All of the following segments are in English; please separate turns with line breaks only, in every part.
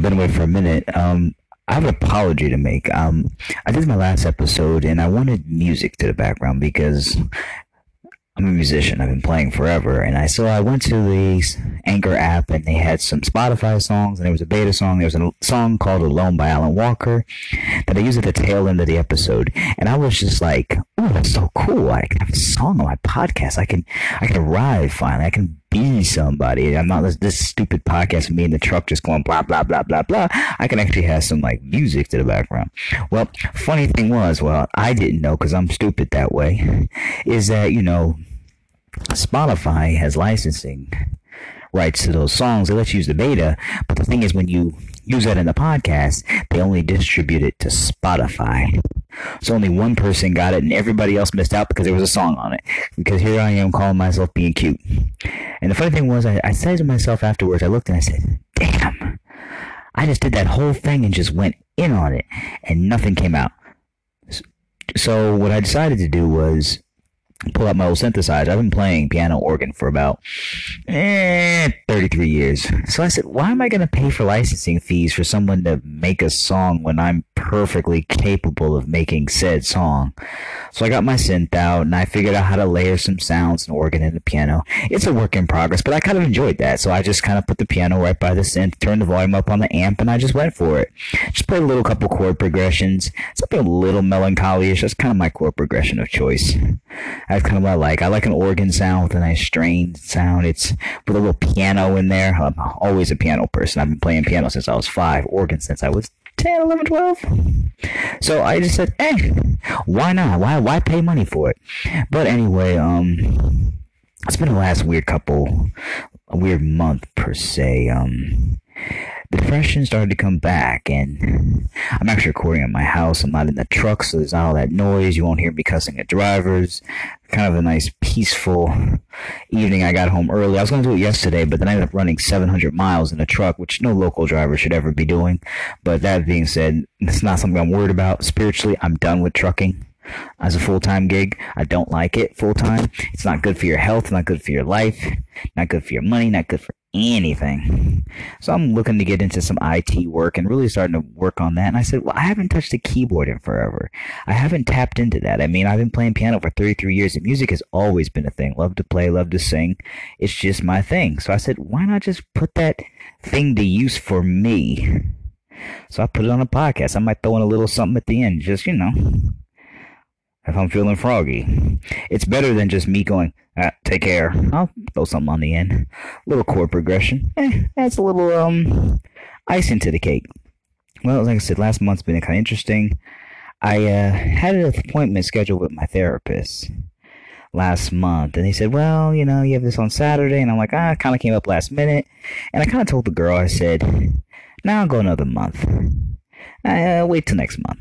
I've been away for a minute. Um, I have an apology to make. Um, I did my last episode and I wanted music to the background because I'm a musician. I've been playing forever, and I so I went to the Anchor app, and they had some Spotify songs, and there was a beta song. There was a song called "Alone" by Alan Walker that I used at the tail end of the episode, and I was just like, "Oh, that's so cool! I can have a song on my podcast. I can, I can arrive finally. I can be somebody. I'm not this, this stupid podcast of me in the truck just going blah blah blah blah blah. I can actually have some like music to the background. Well, funny thing was, well, I didn't know because I'm stupid that way. Is that you know Spotify has licensing rights to those songs. They let you use the beta, but the thing is, when you use that in the podcast, they only distribute it to Spotify. So only one person got it, and everybody else missed out because there was a song on it. Because here I am calling myself being cute. And the funny thing was, I, I said to myself afterwards, I looked and I said, "Damn, I just did that whole thing and just went in on it, and nothing came out." So what I decided to do was pull out my old synthesizer. I've been playing piano organ for about eh, 33 years. So I said, why am I going to pay for licensing fees for someone to make a song when I'm perfectly capable of making said song? So I got my synth out and I figured out how to layer some sounds and organ in the piano. It's a work in progress, but I kind of enjoyed that. So I just kind of put the piano right by the synth, turned the volume up on the amp, and I just went for it. Just played a little couple chord progressions, something a little melancholy-ish. That's kind of my chord progression of choice. That's kind of what I like. I like an organ sound with a nice strained sound. It's with a little piano in there. I'm always a piano person. I've been playing piano since I was five, organ since I was 10, 11, 12. So I just said, eh, why not? Why why pay money for it? But anyway, um it's been the last weird couple a weird month per se. Um depression started to come back and I'm actually recording at my house. I'm not in the truck, so there's not all that noise. You won't hear me cussing at drivers. Kind of a nice peaceful evening. I got home early. I was going to do it yesterday, but then I ended up running 700 miles in a truck, which no local driver should ever be doing. But that being said, it's not something I'm worried about. Spiritually, I'm done with trucking as a full time gig. I don't like it full time. It's not good for your health, not good for your life, not good for your money, not good for anything. So I'm looking to get into some IT work and really starting to work on that. And I said, well, I haven't touched a keyboard in forever. I haven't tapped into that. I mean, I've been playing piano for 33 years and music has always been a thing. Love to play, love to sing. It's just my thing. So I said, why not just put that thing to use for me? So I put it on a podcast. I might throw in a little something at the end, just, you know, if I'm feeling froggy. It's better than just me going, ah, take care. I'll throw something on the end. A little chord progression. Eh, adds a little um ice into the cake. Well, like I said, last month's been kind of interesting. I uh, had an appointment scheduled with my therapist last month, and they said, "Well, you know, you have this on Saturday," and I'm like, "Ah, kind of came up last minute," and I kind of told the girl, I said, "Now I'll go another month." Uh, wait till next month.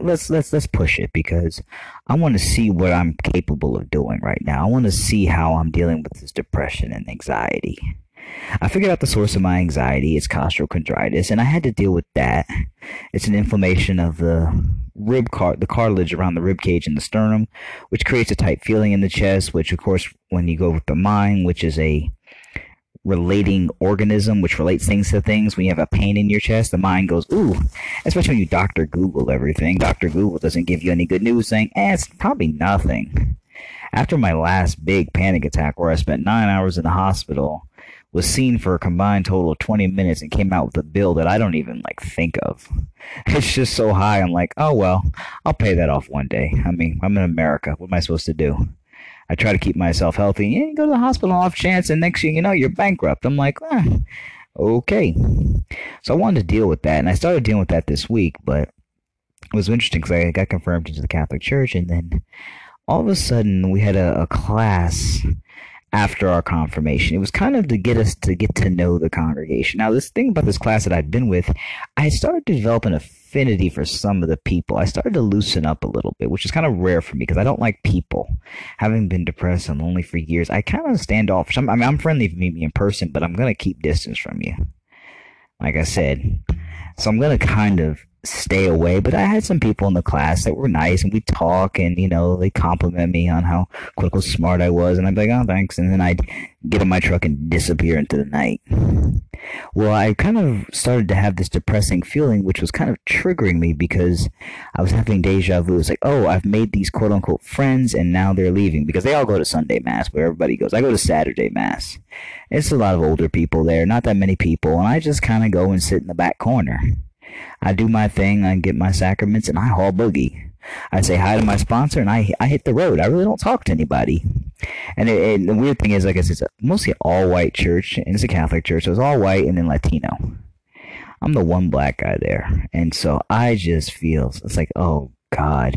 Let's let's let's push it because I want to see what I'm capable of doing right now. I want to see how I'm dealing with this depression and anxiety. I figured out the source of my anxiety. It's costochondritis, and I had to deal with that. It's an inflammation of the rib car the cartilage around the rib cage and the sternum, which creates a tight feeling in the chest. Which, of course, when you go with the mind, which is a relating organism which relates things to things when you have a pain in your chest the mind goes ooh especially when you doctor google everything. Dr google doesn't give you any good news saying eh, it's probably nothing. After my last big panic attack where i spent nine hours in the hospital was seen for a combined total of 20 minutes and came out with a bill that i don't even like think of. It's just so high i'm like oh well i'll pay that off one day. I mean i'm in america. What am i supposed to do I try to keep myself healthy. Yeah, you go to the hospital off chance, and next thing you know, you're bankrupt. I'm like, eh, okay. So I wanted to deal with that, and I started dealing with that this week, but it was interesting because I got confirmed into the Catholic Church, and then all of a sudden we had a, a class after our confirmation. It was kind of to get us to get to know the congregation. Now, this thing about this class that I'd been with, I started to develop an affinity for some of the people. I started to loosen up a little bit, which is kind of rare for me because I don't like people. Having been depressed and lonely for years, I kind of stand off. I mean, I'm friendly if you meet me in person, but I'm going to keep distance from you. Like I said. So I'm going to kind of stay away. But I had some people in the class that were nice, and we talk, and you know, they compliment me on how quick smart I was, and I'd be like, "Oh, thanks," and then I'd get in my truck and disappear into the night. Well, I kind of started to have this depressing feeling, which was kind of triggering me because I was having deja vu. It's like, oh, I've made these quote unquote friends, and now they're leaving because they all go to Sunday mass where everybody goes. I go to Saturday mass. It's a lot of older people there, not that many people, and I just kind of go and sit in the back corner. I do my thing, I get my sacraments, and I haul boogie. I say hi to my sponsor, and I I hit the road. I really don't talk to anybody. And, it, and the weird thing is, I guess it's mostly all white church, and it's a Catholic church, so it's all white and then Latino. I'm the one black guy there, and so I just feel it's like, oh God,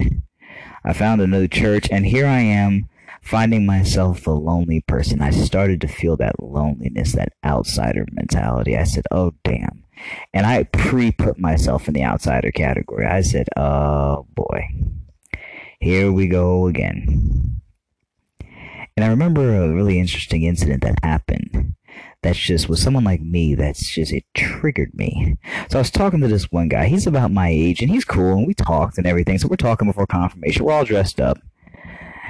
I found another church, and here I am finding myself a lonely person. I started to feel that loneliness, that outsider mentality. I said, oh damn and I pre put myself in the outsider category. I said, oh boy, here we go again. And I remember a really interesting incident that happened. That's just with someone like me. That's just it triggered me. So I was talking to this one guy. He's about my age, and he's cool, and we talked and everything. So we're talking before confirmation. We're all dressed up,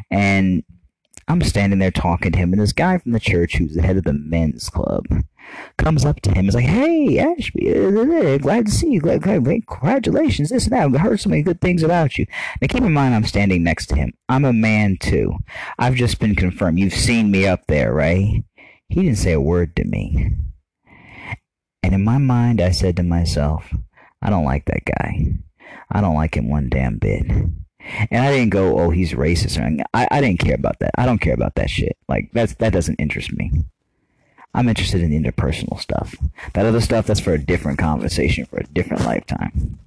and I'm standing there talking to him, and this guy from the church, who's the head of the men's club, comes up to him and is like, "Hey, Ashby, uh, uh, uh, glad to see you. Glad, glad, congratulations, this and that. I've heard so many good things about you." Now, keep in mind, I'm standing next to him. I'm a man too. I've just been confirmed. You've seen me up there, right? He didn't say a word to me. And in my mind, I said to myself, "I don't like that guy. I don't like him one damn bit." And I didn't go, "Oh, he's racist," or. I, I didn't care about that. I don't care about that shit. Like that's that doesn't interest me. I'm interested in the interpersonal stuff. That other stuff, that's for a different conversation, for a different lifetime.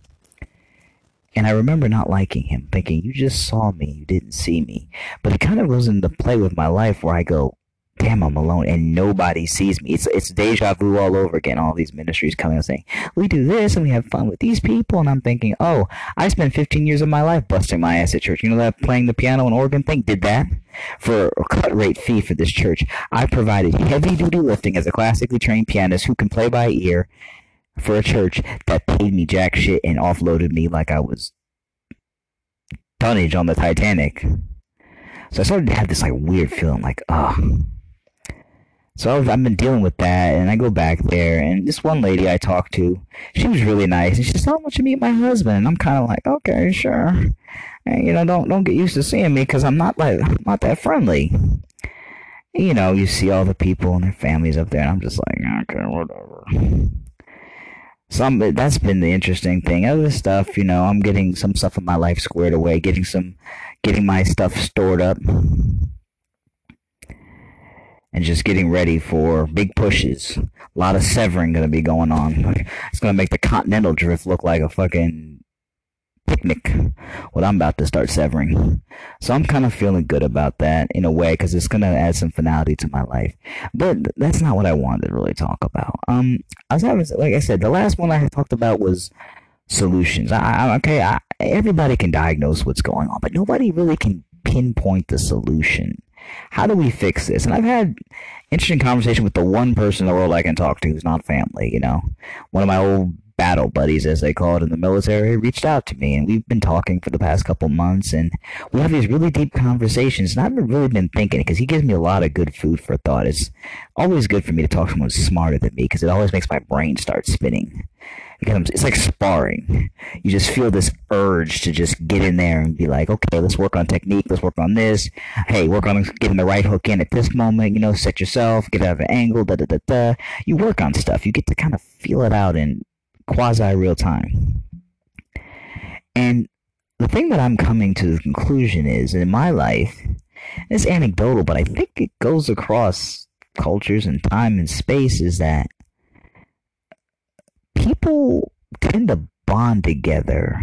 And I remember not liking him, thinking, you just saw me, you didn't see me. But it kind of goes into play with my life where I go, damn, I'm alone and nobody sees me. It's it's deja vu all over again. All these ministries coming and saying, we do this and we have fun with these people. And I'm thinking, oh, I spent 15 years of my life busting my ass at church. You know that playing the piano and organ thing? Did that for a cut rate fee for this church. I provided heavy duty lifting as a classically trained pianist who can play by ear for a church that paid me jack shit and offloaded me like I was tonnage on the Titanic. So I started to have this like weird feeling like, oh, so I've, I've, been dealing with that, and I go back there, and this one lady I talked to, she was really nice, and she said, "I want you to meet my husband." And I'm kind of like, "Okay, sure." And, you know, don't don't get used to seeing me because I'm not like I'm not that friendly. You know, you see all the people and their families up there, and I'm just like, okay, whatever. Some that's been the interesting thing. Other stuff, you know, I'm getting some stuff in my life squared away, getting some, getting my stuff stored up and just getting ready for big pushes. A lot of severing going to be going on. It's going to make the continental drift look like a fucking picnic. What I'm about to start severing. So I'm kind of feeling good about that in a way because it's going to add some finality to my life. But that's not what I wanted to really talk about. Um, I was having, like I said, the last one I talked about was solutions. I, I okay, I, everybody can diagnose what's going on, but nobody really can pinpoint the solution how do we fix this? And I've had interesting conversation with the one person in the world I can talk to who's not family, you know. One of my old battle buddies, as they call it in the military, reached out to me, and we've been talking for the past couple months, and we have these really deep conversations. And I've really been thinking because he gives me a lot of good food for thought. It's always good for me to talk to someone smarter than me because it always makes my brain start spinning it's like sparring. You just feel this urge to just get in there and be like, okay, let's work on technique, let's work on this. Hey, work on getting the right hook in at this moment. You know, set yourself, get out of an angle. Da da da da. You work on stuff. You get to kind of feel it out in quasi real time. And the thing that I'm coming to the conclusion is in my life, it's anecdotal, but I think it goes across cultures and time and space is that people tend to bond together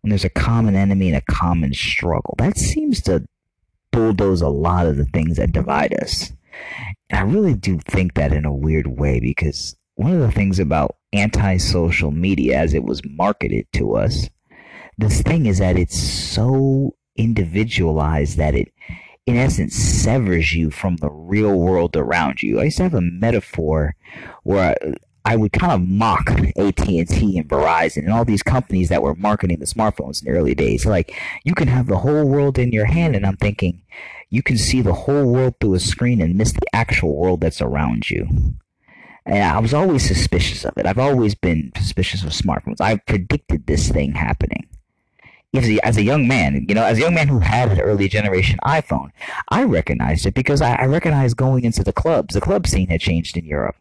when there's a common enemy and a common struggle. That seems to bulldoze a lot of the things that divide us. And I really do think that in a weird way because one of the things about anti-social media as it was marketed to us, this thing is that it's so individualized that it in essence severs you from the real world around you. I used to have a metaphor where I, would kind of mock AT&T and Verizon and all these companies that were marketing the smartphones in the early days. Like, you can have the whole world in your hand, and I'm thinking, you can see the whole world through a screen and miss the actual world that's around you. And I was always suspicious of it. I've always been suspicious of smartphones. I've predicted this thing happening as a, as a young man, you know, as a young man who had an early generation iPhone, I recognized it because I, I recognized going into the clubs. The club scene had changed in Europe.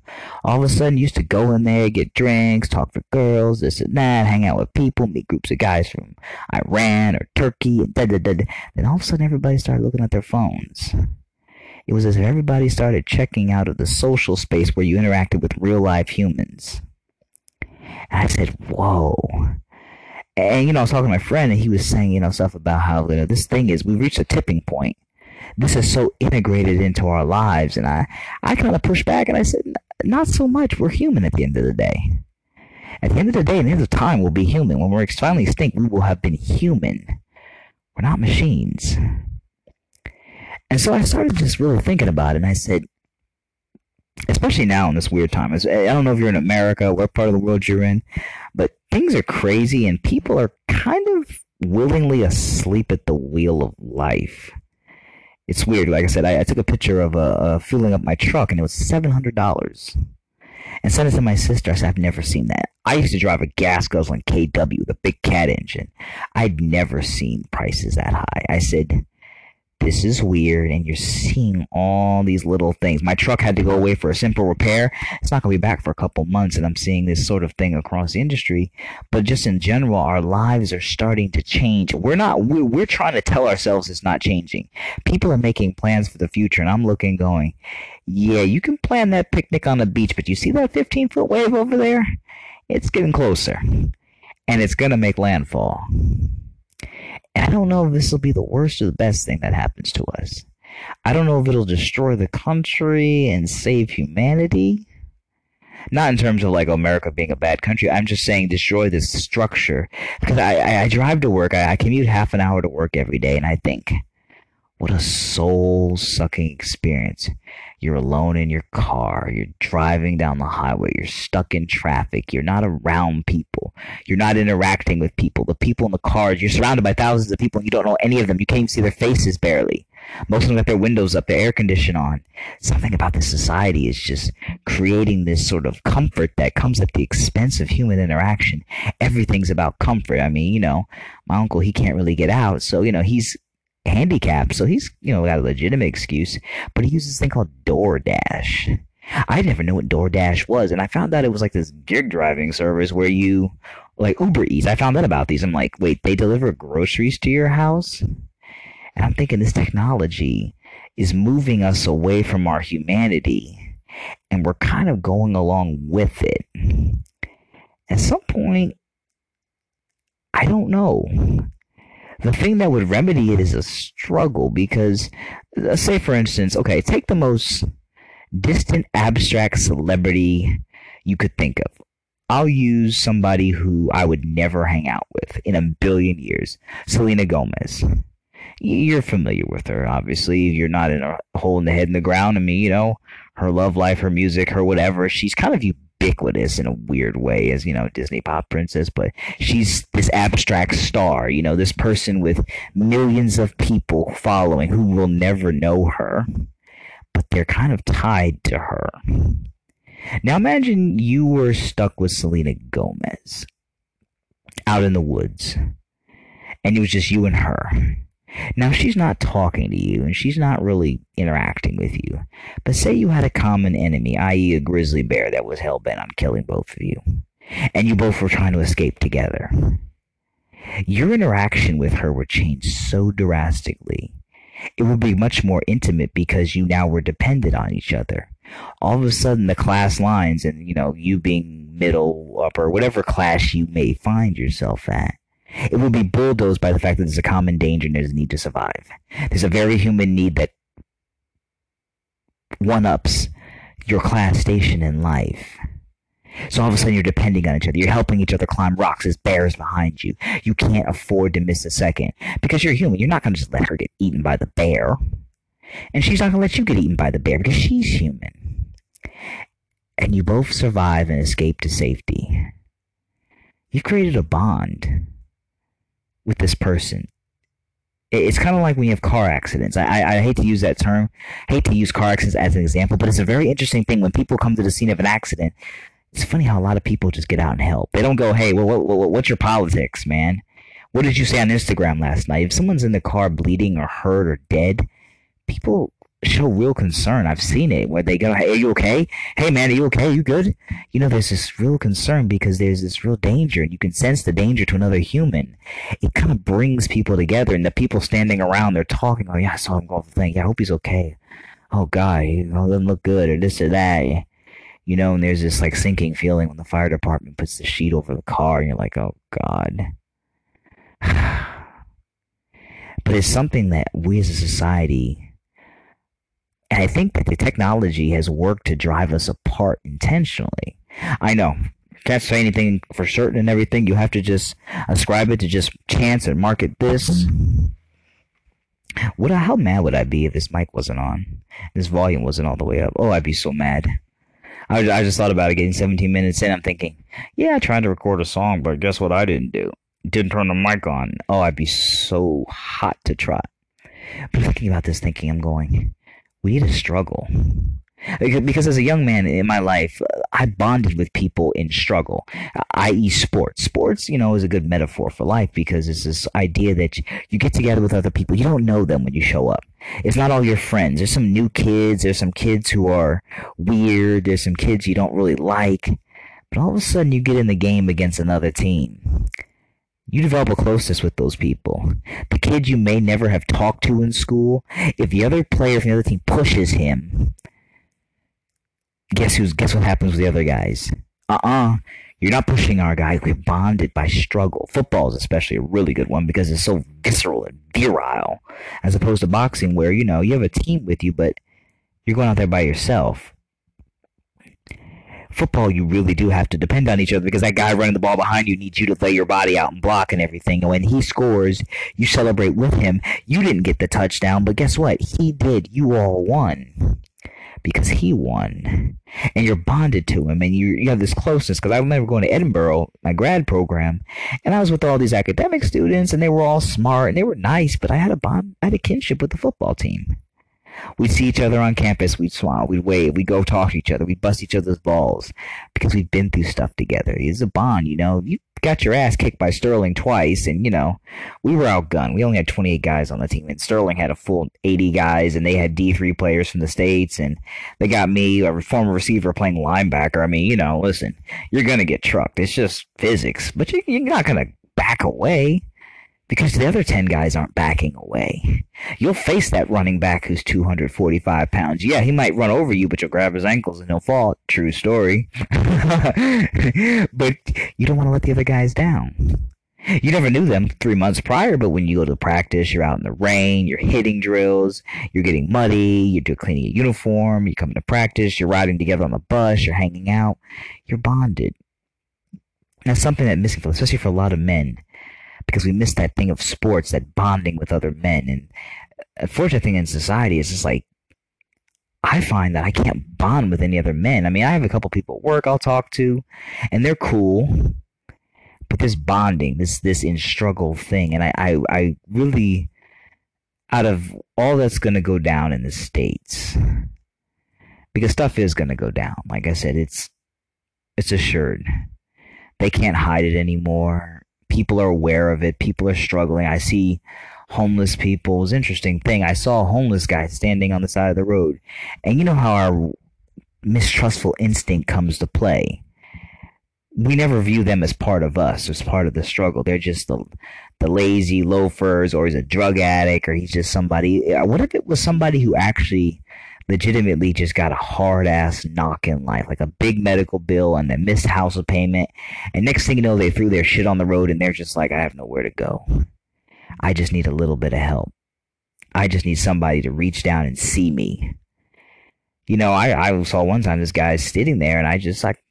All of a sudden, used to go in there, get drinks, talk to girls, this and that, hang out with people, meet groups of guys from Iran or Turkey, and da da da. Then all of a sudden, everybody started looking at their phones. It was as if everybody started checking out of the social space where you interacted with real life humans. And I said, whoa and you know, I was talking to my friend, and he was saying, you know, stuff about how you know this thing is we reached a tipping point. This is so integrated into our lives, and I, I kind of pushed back, and I said, not so much. We're human at the end of the day. At the end of the day, at the end of time, we'll be human. When we're finally extinct, we will have been human. We're not machines. And so I started just really thinking about it, and I said, especially now in this weird time. I don't know if you're in America, what part of the world you're in, but things are crazy and people are kind of willingly asleep at the wheel of life. It's weird. Like I said, I, I took a picture of uh, uh, filling up my truck and it was seven hundred dollars. And sent it to my sister. I said, I've never seen that. I used to drive a gas guzzling KW, the big cat engine. I'd never seen prices that high. I said, this is weird and you're seeing all these little things. My truck had to go away for a simple repair. It's not going to be back for a couple months and i'm seeing this sort of thing across the industry. But just in general our lives are starting to change. We're not we're, we're trying to tell ourselves it's not changing. People are making plans for the future and i'm looking going yeah you can plan that picnic on the beach but you see that 15 foot wave over there? It's getting closer and it's going to make landfall I don't know if this will be the worst or the best thing that happens to us. I don't know if it'll destroy the country and save humanity. Not in terms of like America being a bad country. I'm just saying destroy this structure. Because I, I, I drive to work, I, I commute half an hour to work every day, and I think, what a soul sucking experience. You're alone in your car. You're driving down the highway. You're stuck in traffic. You're not around people. You're not interacting with people. The people in the cars, you're surrounded by thousands of people and you don't know any of them. You can't even see their faces barely. Most of them got their windows up, their air condition on. Something about this society is just creating this sort of comfort that comes at the expense of human interaction. Everything's about comfort. I mean, you know, my uncle, he can't really get out. So, you know, he's handicapped, so he's you know got a legitimate excuse. But he uses this thing called DoorDash. I never knew what DoorDash was, and I found out it was like this gig driving service where you like Uber Eats. I found out about these. I'm like, wait, they deliver groceries to your house? And I'm thinking this technology is moving us away from our humanity, and we're kind of going along with it. At some point, I don't know the thing that would remedy it is a struggle because, uh, say for instance, okay, take the most distant abstract celebrity you could think of. I'll use somebody who I would never hang out with in a billion years Selena Gomez. You're familiar with her, obviously. You're not in a hole in the head in the ground. I mean, you know, her love life, her music, her whatever. She's kind of ubiquitous in a weird way as you know Disney pop princess, but she's this abstract star. You know, this person with millions of people following who will never know her, but they're kind of tied to her. Now imagine you were stuck with Selena Gomez out in the woods, and it was just you and her now, she's not talking to you and she's not really interacting with you. But say you had a common enemy, i.e., a grizzly bear that was hell bent on killing both of you, and you both were trying to escape together. Your interaction with her would change so drastically. It would be much more intimate because you now were dependent on each other. All of a sudden, the class lines and, you know, you being middle, upper, whatever class you may find yourself at, it will be bulldozed by the fact that there's a common danger and there's a need to survive. There's a very human need that one ups your class station in life. So all of a sudden you're depending on each other. You're helping each other climb rocks. There's bears behind you. You can't afford to miss a second because you're human. You're not going to just let her get eaten by the bear. And she's not going to let you get eaten by the bear because she's human. and you both survive and escape to safety. You've created a bond with this person. It's kind of like when you have car accidents. I, I, I hate to use that term, hate to use car accidents as an example, but it's a very interesting thing when people come to the scene of an accident. It's funny how a lot of people just get out and help. They don't go, "Hey, well, what, what, what's your politics, man? What did you say on Instagram last night?" If someone's in the car bleeding or hurt or dead, people show real concern. I've seen it where they go, "Hey, are you okay? Hey, man, are you okay? You good?" You know, there's this real concern because there's this real danger, and you can sense the danger to another human. It kind of brings people together, and the people standing around, they're talking. Oh, yeah, I saw him go off the thing. Yeah, I hope he's okay. Oh God, he oh, doesn't look good, or this or that. You know, and there's this like sinking feeling when the fire department puts the sheet over the car, and you're like, oh God. but it's something that we as a society and I think that the technology has worked to drive us apart intentionally. I know. Can't say anything for certain and everything. You have to just ascribe it to just chance and market this. What? How mad would I be if this mic wasn't on? This volume wasn't all the way up. Oh, I'd be so mad. I, I just thought about it getting 17 minutes in. I'm thinking, yeah, I tried to record a song, but guess what I didn't do? Didn't turn the mic on. Oh, I'd be so hot to try. But thinking about this, thinking, I'm going, we need to struggle. Because as a young man in my life, I bonded with people in struggle, i.e., sports. Sports, you know, is a good metaphor for life because it's this idea that you get together with other people. You don't know them when you show up. It's not all your friends. There's some new kids. There's some kids who are weird. There's some kids you don't really like. But all of a sudden, you get in the game against another team you develop a closeness with those people. The kid you may never have talked to in school, if the other player from the other team pushes him, guess who's guess what happens with the other guys? Uh-uh. You're not pushing our guy. We're bonded by struggle. Football is especially a really good one because it's so visceral and virile, as opposed to boxing, where you know you have a team with you, but you're going out there by yourself football, you really do have to depend on each other because that guy running the ball behind you needs you to lay your body out and block and everything. And when he scores, you celebrate with him. You didn't get the touchdown, but guess what? He did. You all won because he won. And you're bonded to him and you, you have this closeness. Because I remember going to edinburgh my grad program, and I was with all these academic students and they were all smart and they were nice, but I had a bond, I had a kinship with the football team. We'd see each other on campus. We'd smile. We'd wave. We'd go talk to each other. We'd bust each other's balls because we've been through stuff together. It's a bond, you know. You got your ass kicked by Stirling twice, and you know we were outgunned. We only had 28 guys on the team, and Stirling had a full 80 guys, and they had D3 players from the states, and they got me, a former receiver, playing linebacker. I mean, you know, listen, you're gonna get trucked. It's just physics, but you, you're not gonna back away because the other 10 guys aren't backing away. You'll face that running back who's 245 pounds. Yeah, he might run over you, but you'll grab his ankles and he'll fall. True story. but you don't want to let the other guys down. You never knew them three months prior, but when you go to practice, you're out in the rain, you're hitting drills, you're getting muddy, you're cleaning a uniform, you come to practice, you're riding together on the bus, you're hanging out, you're bonded. That's something that's missing, especially for a lot of men because we miss that thing of sports, that bonding with other men. And unfortunate thing in society is just like I find that I can't bond with any other men. I mean, I have a couple people at work I'll talk to, and they're cool. But this bonding, this this in struggle thing, and I, I, I really out of all that's gonna go down in the States, because stuff is gonna go down. Like I said, it's it's assured. They can't hide it anymore people are aware of it. People are struggling. I see homeless people. It's interesting thing. I saw a homeless guy standing on the side of the road. And you know how our mistrustful instinct comes to play. We never view them as part of us, as part of the struggle. They're just the the lazy loafers, or he's a drug addict, or he's just somebody. What if it was somebody who actually legitimately just got a hard ass knock in life, like a big medical bill and they missed house of payment. And next thing you know, they threw their shit on the road and they're just like, I have nowhere to go. I just need a little bit of help. I just need somebody to reach down and see me. You know, I, I saw one time this guy sitting there and I just like,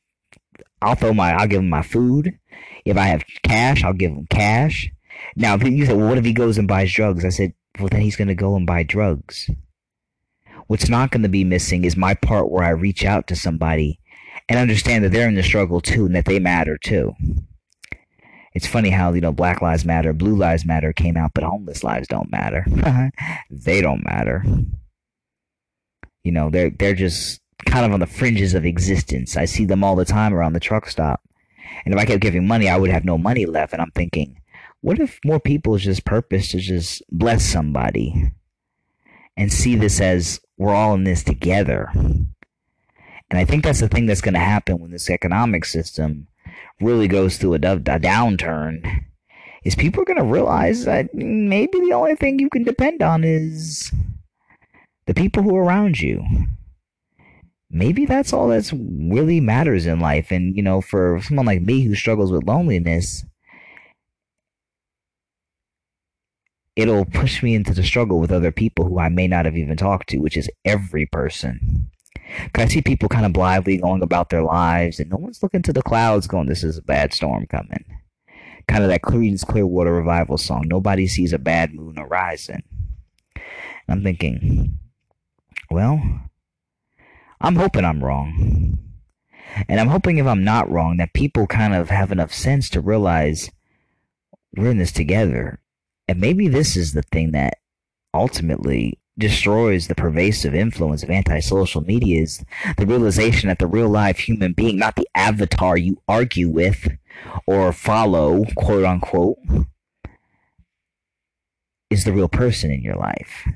I'll throw my, I'll give him my food. If I have cash, I'll give him cash. Now, you said, well, what if he goes and buys drugs? I said, well, then he's going to go and buy drugs. What's not going to be missing is my part where I reach out to somebody and understand that they're in the struggle too and that they matter too. It's funny how, you know, Black Lives Matter, Blue Lives Matter came out, but homeless lives don't matter. they don't matter. You know, they're they're just kind of on the fringes of existence. I see them all the time around the truck stop. And if I kept giving money, I would have no money left. And I'm thinking, what if more people's just purpose to just bless somebody and see this as we're all in this together? And I think that's the thing that's going to happen when this economic system really goes through a, a downturn. Is people are going to realize that maybe the only thing you can depend on is the people who are around you. Maybe that's all that's really matters in life. And, you know, for someone like me who struggles with loneliness, it'll push me into the struggle with other people who I may not have even talked to, which is every person. Cause I see people kind of blithely going about their lives, and no one's looking to the clouds, going, "This is a bad storm coming." Kind of that Creedence Clearwater Revival song. Nobody sees a bad moon arising. And I'm thinking, well, I'm hoping I'm wrong, and I'm hoping if I'm not wrong, that people kind of have enough sense to realize we're in this together, and maybe this is the thing that ultimately destroys the pervasive influence of antisocial media is the realization that the real life human being, not the avatar you argue with or follow, quote unquote, is the real person in your life.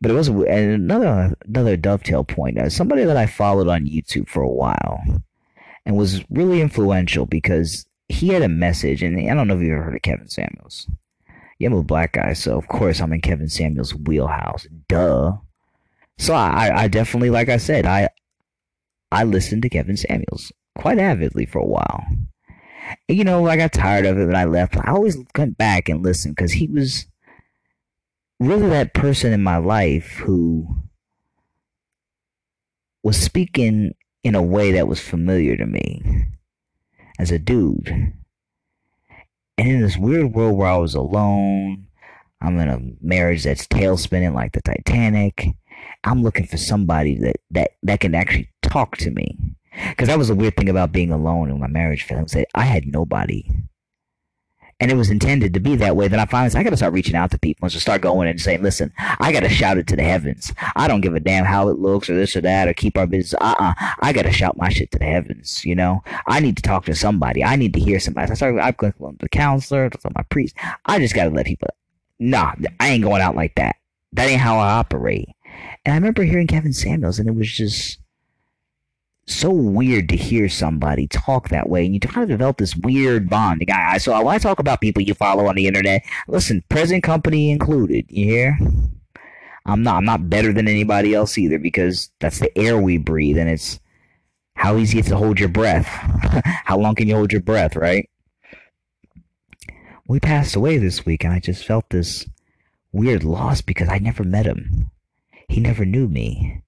But it was another another dovetail point. Uh, somebody that I followed on YouTube for a while and was really influential because he had a message, and I don't know if you've ever heard of Kevin Samuels yeah, I'm a black guy, so of course I'm in Kevin Samuels' wheelhouse. Duh. So I, I definitely, like I said, I I listened to Kevin Samuels quite avidly for a while. And, you know, I got tired of it and I left. I always went back and listened because he was really that person in my life who was speaking in a way that was familiar to me as a dude. And in this weird world where I was alone, I'm in a marriage that's tail spinning like the Titanic. I'm looking for somebody that that that can actually talk to me. Because that was the weird thing about being alone in my marriage. Feeling that I had nobody and it was intended to be that way, then I finally said, I got to start reaching out to people and just start going and saying, listen, I got to shout it to the heavens. I don't give a damn how it looks or this or that or keep our business. Uh uh-uh. uh I got to shout my shit to the heavens, you know? I need to talk to somebody. I need to hear somebody. So I started, I clicked on the counselor, on my priest. I just got to let people, nah, I ain't going out like that. That ain't how I operate. And I remember hearing Kevin Samuels and it was just, so weird to hear somebody talk that way, and you kind of develop this weird bond. Guy, so I talk about people you follow on the internet, listen, present company included. You hear? I'm not. I'm not better than anybody else either because that's the air we breathe, and it's how easy it's to hold your breath. how long can you hold your breath, right? We passed away this week, and I just felt this weird loss because I never met him. He never knew me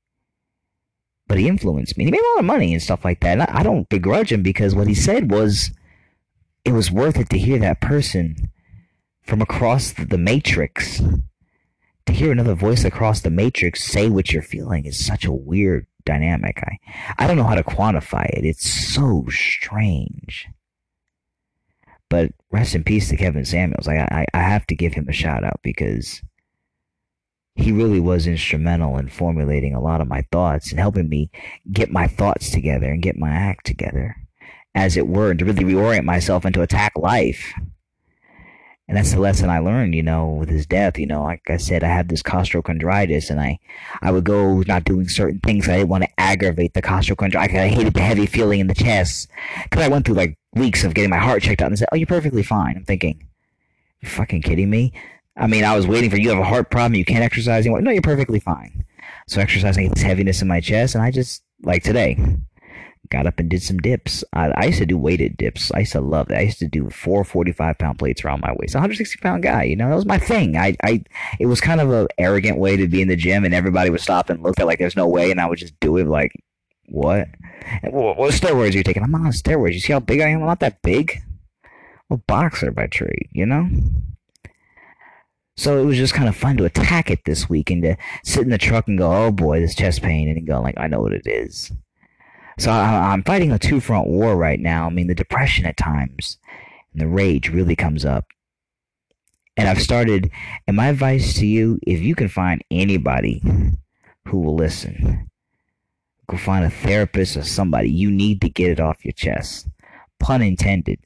but he influenced me. He made a lot of money and stuff like that. And I, I don't begrudge him because what he said was it was worth it to hear that person from across the matrix. To hear another voice across the matrix say what you're feeling is such a weird dynamic. I, I don't know how to quantify it. It's so strange. But rest in peace to Kevin Samuels. I, I, I have to give him a shout out because he really was instrumental in formulating a lot of my thoughts and helping me get my thoughts together and get my act together, as it were, and to really reorient myself and to attack life. And that's the lesson I learned, you know, with his death. You know, like I said, I had this costochondritis, and I, I would go not doing certain things. I didn't want to aggravate the costochondritis. I hated the heavy feeling in the chest because I went through like weeks of getting my heart checked out, and they said, "Oh, you're perfectly fine." I'm thinking, "You fucking kidding me?" I mean, I was waiting for you have a heart problem, you can't exercise anymore. No, you're perfectly fine. So exercising this heaviness in my chest, and I just like today got up and did some dips. I, I, used to do weighted dips. I used to love that. I used to do four 45 pound plates around my waist. 160 pound guy, you know, that was my thing. I, I, it was kind of an arrogant way to be in the gym, and everybody would stop and look at like there's no way, and I would just do it like, what? What, what steroids are you taking? I'm not on steroids. You see how big I am? I'm not that big. I'm a boxer by trade, you know. So it was just kind of fun to attack it this week and to sit in the truck and go, oh boy, this chest pain, and go like, I know what it is. So I, I'm fighting a two front war right now. I mean, the depression at times and the rage really comes up. And I've started, and my advice to you if you can find anybody who will listen, go find a therapist or somebody, you need to get it off your chest. Pun intended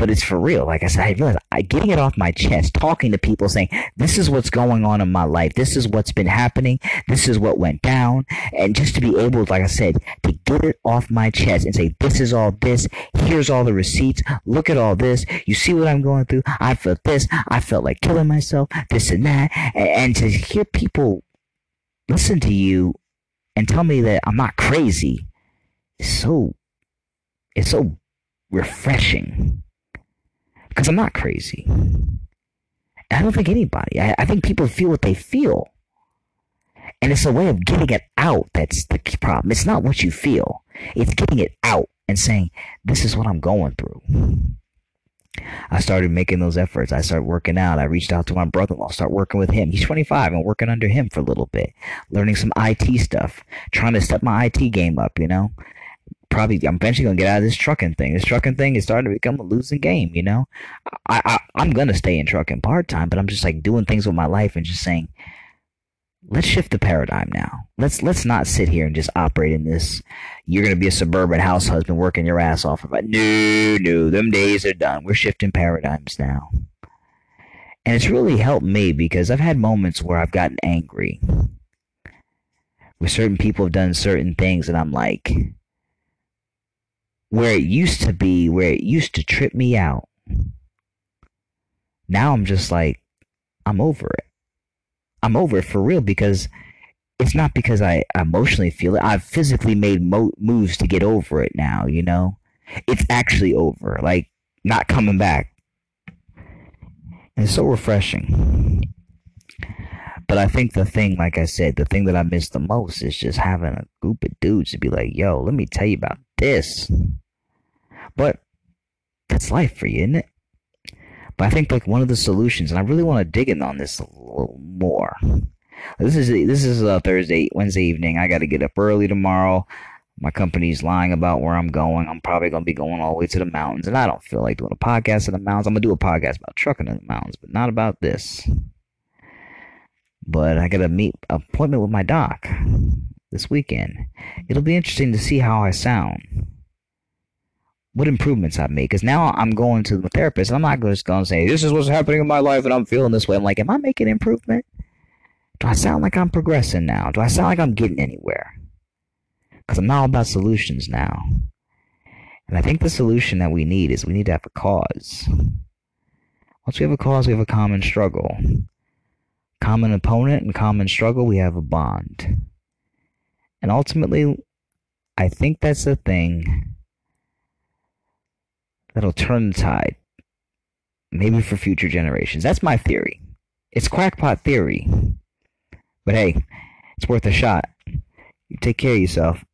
but it's for real. Like I said, I realized I getting it off my chest, talking to people, saying this is what's going on in my life, this is what's been happening, this is what went down, and just to be able, like I said, to get it off my chest and say this is all this, here's all the receipts, look at all this, you see what I'm going through, I felt this, I felt like killing myself, this and that, and, and to hear people listen to you and tell me that I'm not crazy is so it's so refreshing because I'm not crazy. I don't think anybody. I, I think people feel what they feel. And it's a way of getting it out that's the problem. It's not what you feel, it's getting it out and saying, This is what I'm going through. I started making those efforts. I started working out. I reached out to my brother in law, start working with him. He's 25 and working under him for a little bit, learning some IT stuff, trying to step my IT game up, you know? Probably I'm eventually gonna get out of this trucking thing. This trucking thing is starting to become a losing game. You know, I, I I'm gonna stay in trucking part time, but I'm just like doing things with my life and just saying, let's shift the paradigm now. Let's let's not sit here and just operate in this. You're gonna be a suburban house husband working your ass off. But no, no, them days are done. We're shifting paradigms now. And it's really helped me because I've had moments where I've gotten angry. Where certain people have done certain things, and I'm like, where it used to be, where it used to trip me out. Now I'm just like, I'm over it. I'm over it for real because it's not because I emotionally feel it. I've physically made mo- moves to get over it now, you know? It's actually over, like, not coming back. And it's so refreshing. But I think the thing, like I said, the thing that I miss the most is just having a group of dudes to be like, yo, let me tell you about this. But that's life for you, isn't it? But I think like one of the solutions, and I really want to dig in on this a little more. This is this is a Thursday, Wednesday evening. I got to get up early tomorrow. My company's lying about where I'm going. I'm probably gonna be going all the way to the mountains, and I don't feel like doing a podcast in the mountains. I'm gonna do a podcast about trucking in the mountains, but not about this. But I got a meet appointment with my doc this weekend. It'll be interesting to see how I sound what improvements I've made. Because now I'm going to the therapist and I'm not just going to say, this is what's happening in my life and I'm feeling this way. I'm like, am I making improvement? Do I sound like I'm progressing now? Do I sound like I'm getting anywhere? Because I'm not all about solutions now. And I think the solution that we need is we need to have a cause. Once we have a cause, we have a common struggle. Common opponent and common struggle, we have a bond. And ultimately, I think that's the thing that'll turn the tide. Maybe for future generations. That's my theory. It's crackpot theory. But hey, it's worth a shot. You take care of yourself.